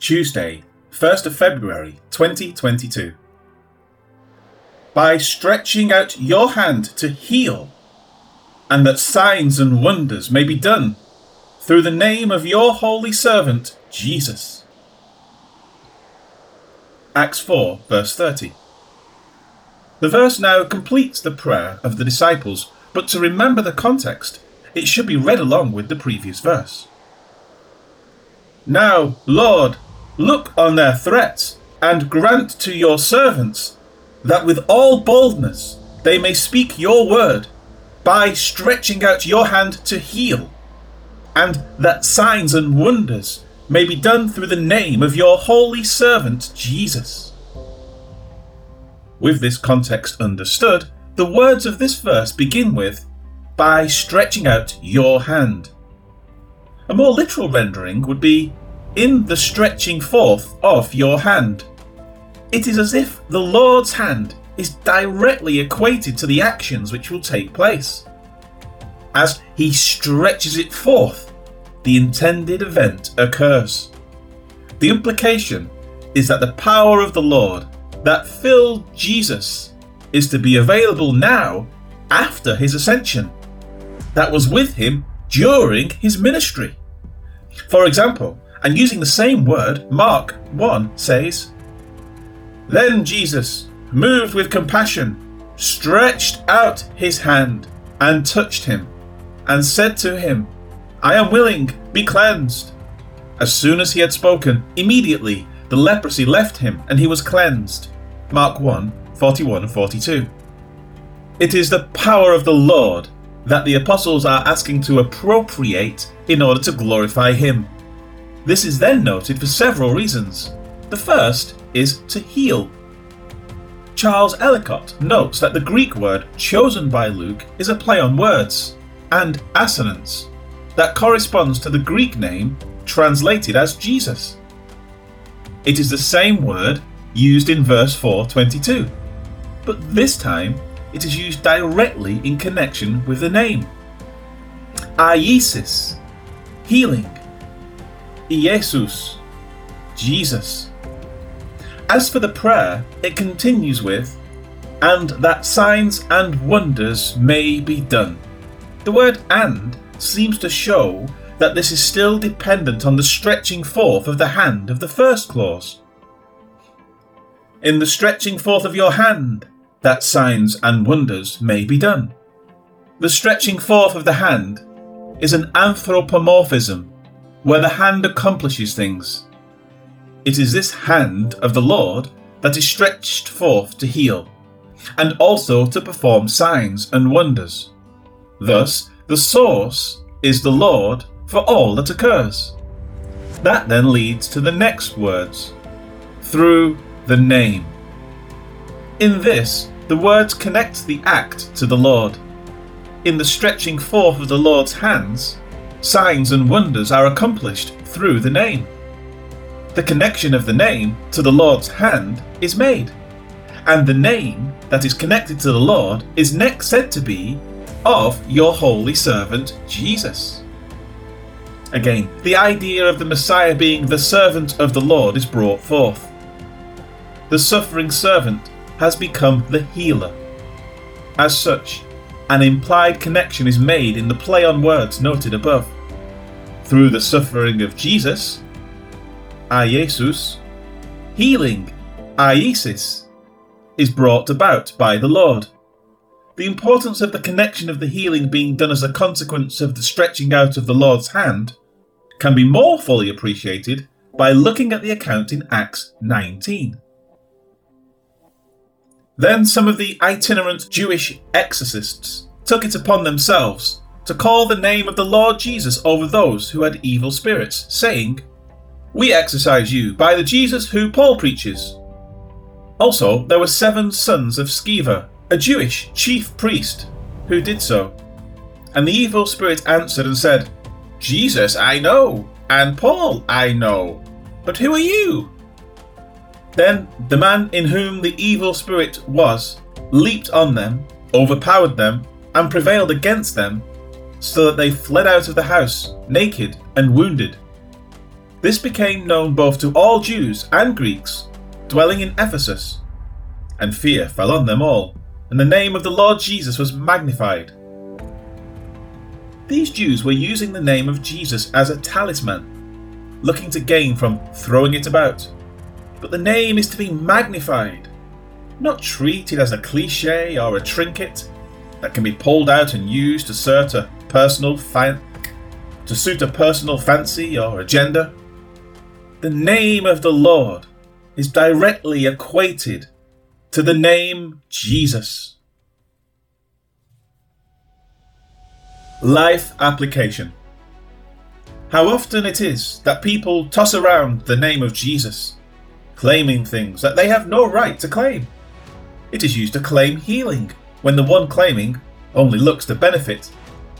Tuesday, 1st of February 2022. By stretching out your hand to heal, and that signs and wonders may be done through the name of your holy servant, Jesus. Acts 4, verse 30. The verse now completes the prayer of the disciples, but to remember the context, it should be read along with the previous verse. Now, Lord, look on their threats, and grant to your servants that with all boldness they may speak your word by stretching out your hand to heal, and that signs and wonders may be done through the name of your holy servant Jesus. With this context understood, the words of this verse begin with, by stretching out your hand. A more literal rendering would be, in the stretching forth of your hand. It is as if the Lord's hand is directly equated to the actions which will take place. As he stretches it forth, the intended event occurs. The implication is that the power of the Lord that filled Jesus is to be available now after his ascension, that was with him during his ministry. For example, and using the same word, Mark 1 says, Then Jesus, moved with compassion, stretched out his hand and touched him, and said to him, I am willing, be cleansed. As soon as he had spoken, immediately the leprosy left him, and he was cleansed. Mark 1 41 and 42. It is the power of the Lord that the apostles are asking to appropriate in order to glorify him. This is then noted for several reasons. The first is to heal. Charles Ellicott notes that the Greek word chosen by Luke is a play on words and assonance that corresponds to the Greek name translated as Jesus. It is the same word used in verse 422, but this time it is used directly in connection with the name. Iesis, healing. Jesus, Jesus. As for the prayer, it continues with, and that signs and wonders may be done. The word and seems to show that this is still dependent on the stretching forth of the hand of the first clause. In the stretching forth of your hand, that signs and wonders may be done. The stretching forth of the hand is an anthropomorphism where the hand accomplishes things. It is this hand of the Lord that is stretched forth to heal, and also to perform signs and wonders. Thus, the source is the Lord for all that occurs. That then leads to the next words through the name. In this, the words connect the act to the Lord. In the stretching forth of the Lord's hands, signs and wonders are accomplished through the name. The connection of the name to the Lord's hand is made, and the name that is connected to the Lord is next said to be of your holy servant Jesus. Again, the idea of the Messiah being the servant of the Lord is brought forth. The suffering servant has become the healer. As such, an implied connection is made in the play on words noted above. Through the suffering of Jesus, Jesus, healing, Iesis, is brought about by the Lord. The importance of the connection of the healing being done as a consequence of the stretching out of the Lord's hand can be more fully appreciated by looking at the account in Acts 19. Then some of the itinerant Jewish exorcists took it upon themselves to call the name of the Lord Jesus over those who had evil spirits, saying, We exorcise you by the Jesus who Paul preaches. Also, there were seven sons of Sceva, a Jewish chief priest, who did so. And the evil spirit answered and said, Jesus I know, and Paul I know, but who are you? Then the man in whom the evil spirit was leaped on them, overpowered them, and prevailed against them, so that they fled out of the house, naked and wounded. this became known both to all Jews and Greeks dwelling in Ephesus, and fear fell on them all, and the name of the Lord Jesus was magnified. These Jews were using the name of Jesus as a talisman, looking to gain from throwing it about. But the name is to be magnified, not treated as a cliche or a trinket that can be pulled out and used to suit a personal to suit a personal fancy or agenda. The name of the Lord is directly equated to the name Jesus. Life application. How often it is that people toss around the name of Jesus, claiming things that they have no right to claim. It is used to claim healing when the one claiming only looks to benefit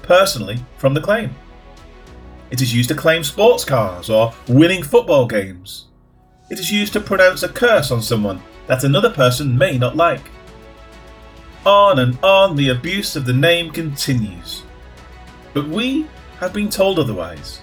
personally from the claim. It is used to claim sports cars or winning football games. It is used to pronounce a curse on someone that another person may not like. On and on the abuse of the name continues. But we have been told otherwise.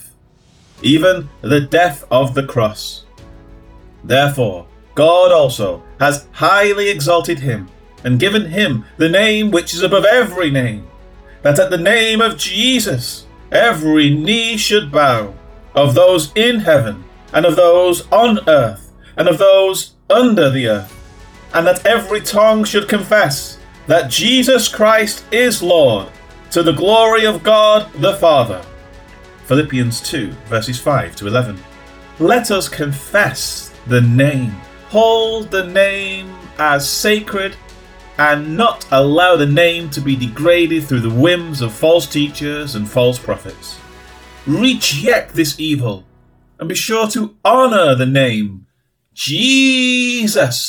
even the death of the cross. Therefore, God also has highly exalted him, and given him the name which is above every name, that at the name of Jesus, every knee should bow, of those in heaven, and of those on earth, and of those under the earth, and that every tongue should confess that Jesus Christ is Lord, to the glory of God the Father. Philippians 2, verses 5 to 11. Let us confess the name, hold the name as sacred and not allow the name to be degraded through the whims of false teachers and false prophets. Reject this evil and be sure to honor the name Jesus.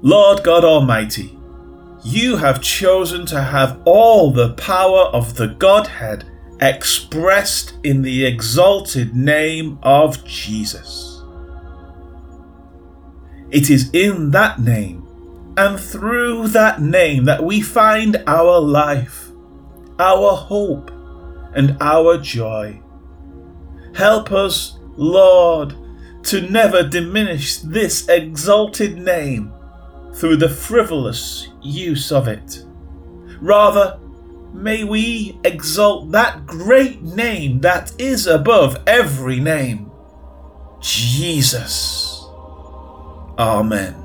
Lord God Almighty, you have chosen to have all the power of the Godhead expressed in the exalted name of Jesus. It is in that name and through that name that we find our life, our hope, and our joy. Help us, Lord, to never diminish this exalted name through the frivolous use of it. Rather, may we exalt that great name that is above every name Jesus. Amen.